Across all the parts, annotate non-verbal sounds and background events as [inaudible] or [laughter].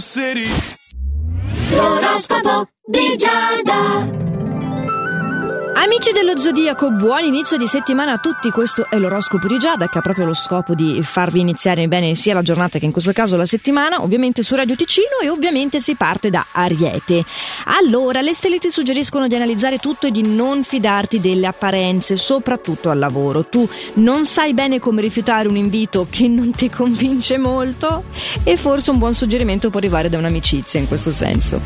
the city. L'oroscopo di Giada. Amici dello Zodiaco, buon inizio di settimana a tutti. Questo è l'oroscopo di Giada che ha proprio lo scopo di farvi iniziare bene sia la giornata che in questo caso la settimana, ovviamente su Radio Ticino e ovviamente si parte da Ariete. Allora, le stelle ti suggeriscono di analizzare tutto e di non fidarti delle apparenze, soprattutto al lavoro. Tu non sai bene come rifiutare un invito che non ti convince molto e forse un buon suggerimento può arrivare da un'amicizia in questo senso.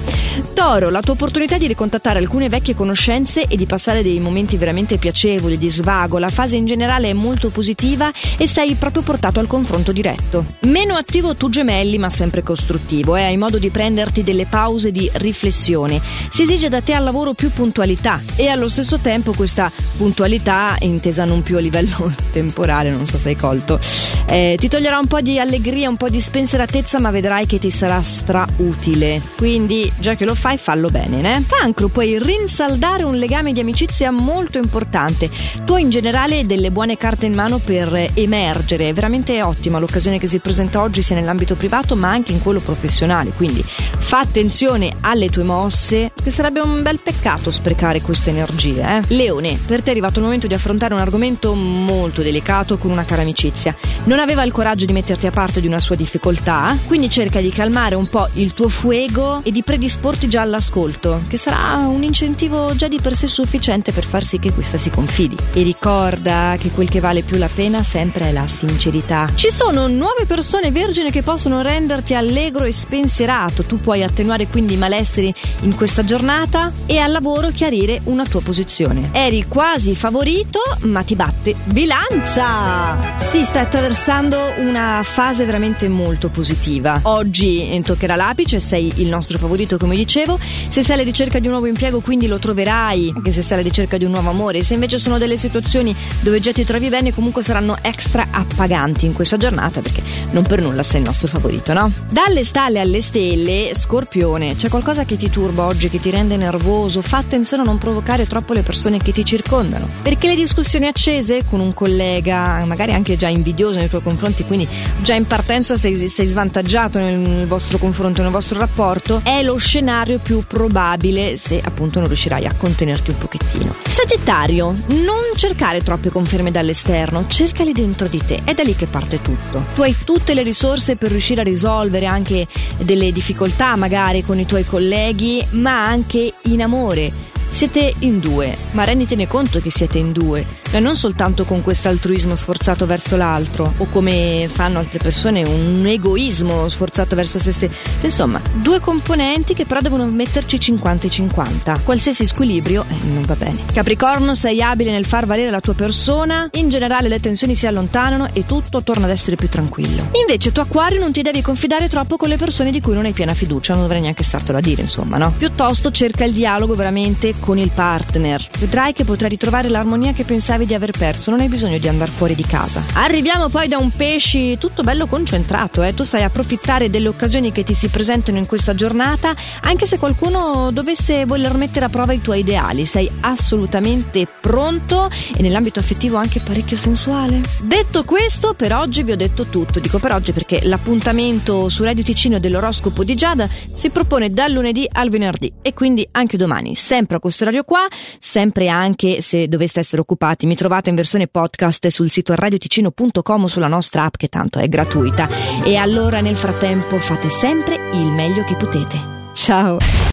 Toro, la tua opportunità di ricontattare alcune vecchie conoscenze e di passare dei momenti veramente piacevoli, di svago, la fase in generale è molto positiva e sei proprio portato al confronto diretto. Meno attivo tu gemelli, ma sempre costruttivo, eh? hai modo di prenderti delle pause di riflessione. Si esige da te al lavoro più puntualità e allo stesso tempo questa puntualità, intesa non più a livello [laughs] temporale, non so se hai colto, eh, ti toglierà un po' di allegria, un po' di spensieratezza, ma vedrai che ti sarà strautile. Quindi, già che lo fai, fallo bene, né? Cancro, puoi rinsaldare un legame di amicizia molto importante. Tu hai in generale delle buone carte in mano per emergere, è veramente ottima l'occasione che si presenta oggi sia nell'ambito privato ma anche in quello professionale, quindi fa attenzione alle tue mosse, che sarebbe un bel peccato sprecare queste energie. Eh? Leone, per te è arrivato il momento di affrontare un argomento molto delicato con una cara amicizia. Non aveva il coraggio di metterti a parte di una sua difficoltà, quindi cerca di calmare un po' il tuo fuego e di predisporti già all'ascolto, che sarà un incentivo già di per sé sufficiente per far sì che questa si confidi. E ricorda che quel che vale più la pena sempre è la sincerità. Ci sono nuove persone vergine che possono renderti allegro e spensierato. Tu puoi attenuare quindi i malesseri in questa giornata e al lavoro chiarire una tua posizione. Eri quasi favorito, ma ti batte bilancia! Si sta attraversando una fase veramente molto positiva. Oggi toccherà l'apice, sei il nostro favorito come dicevo. Se sei alla ricerca di un nuovo impiego quindi lo troverai, anche se sei alla ricerca di un nuovo amore. Se invece sono delle situazioni dove già ti trovi bene, comunque saranno extra appaganti in questa giornata perché non per nulla sei il nostro favorito, no? Dalle stalle alle stelle, Scorpione, c'è qualcosa che ti turba oggi, che ti rende nervoso? Fa attenzione a non provocare troppo le persone che ti circondano. Perché le discussioni accese con un collega, magari anche già invidioso nei tuoi confronti, quindi già in partenza sei, sei svantaggiato nel vostro confronto, nel vostro rapporto, è lo scenario più probabile se appunto non riuscirai a contenerti un pochettino. Sagittario, non cercare troppe conferme dall'esterno, cercali dentro di te, è da lì che parte tutto. Tu hai tutte le risorse per riuscire a risolvere anche delle difficoltà magari con i tuoi colleghi, ma anche in amore. Siete in due, ma renditene conto che siete in due, e non soltanto con questo altruismo sforzato verso l'altro, o come fanno altre persone, un egoismo sforzato verso se stessi. Insomma, due componenti che però devono metterci 50 e 50. Qualsiasi squilibrio eh, non va bene. Capricorno, sei abile nel far valere la tua persona, in generale le tensioni si allontanano e tutto torna ad essere più tranquillo. Invece tu Acquario non ti devi confidare troppo con le persone di cui non hai piena fiducia, non dovrei neanche startelo a dire, insomma, no? Piuttosto cerca il dialogo veramente con il partner. Vedrai che potrai ritrovare l'armonia che pensavi di aver perso, non hai bisogno di andare fuori di casa. Arriviamo poi da un pesci tutto bello concentrato, eh? tu sai approfittare delle occasioni che ti si presentano in questa giornata, anche se qualcuno dovesse voler mettere a prova i tuoi ideali, sei assolutamente pronto e nell'ambito affettivo anche parecchio sensuale. Detto questo, per oggi vi ho detto tutto, dico per oggi perché l'appuntamento su Radio Ticino dell'oroscopo di Giada si propone dal lunedì al venerdì e quindi anche domani, sempre a questo orario qua, sempre anche se doveste essere occupati, mi trovate in versione podcast sul sito radioticino.com sulla nostra app che tanto è gratuita. E allora nel frattempo fate sempre il meglio che potete. Ciao!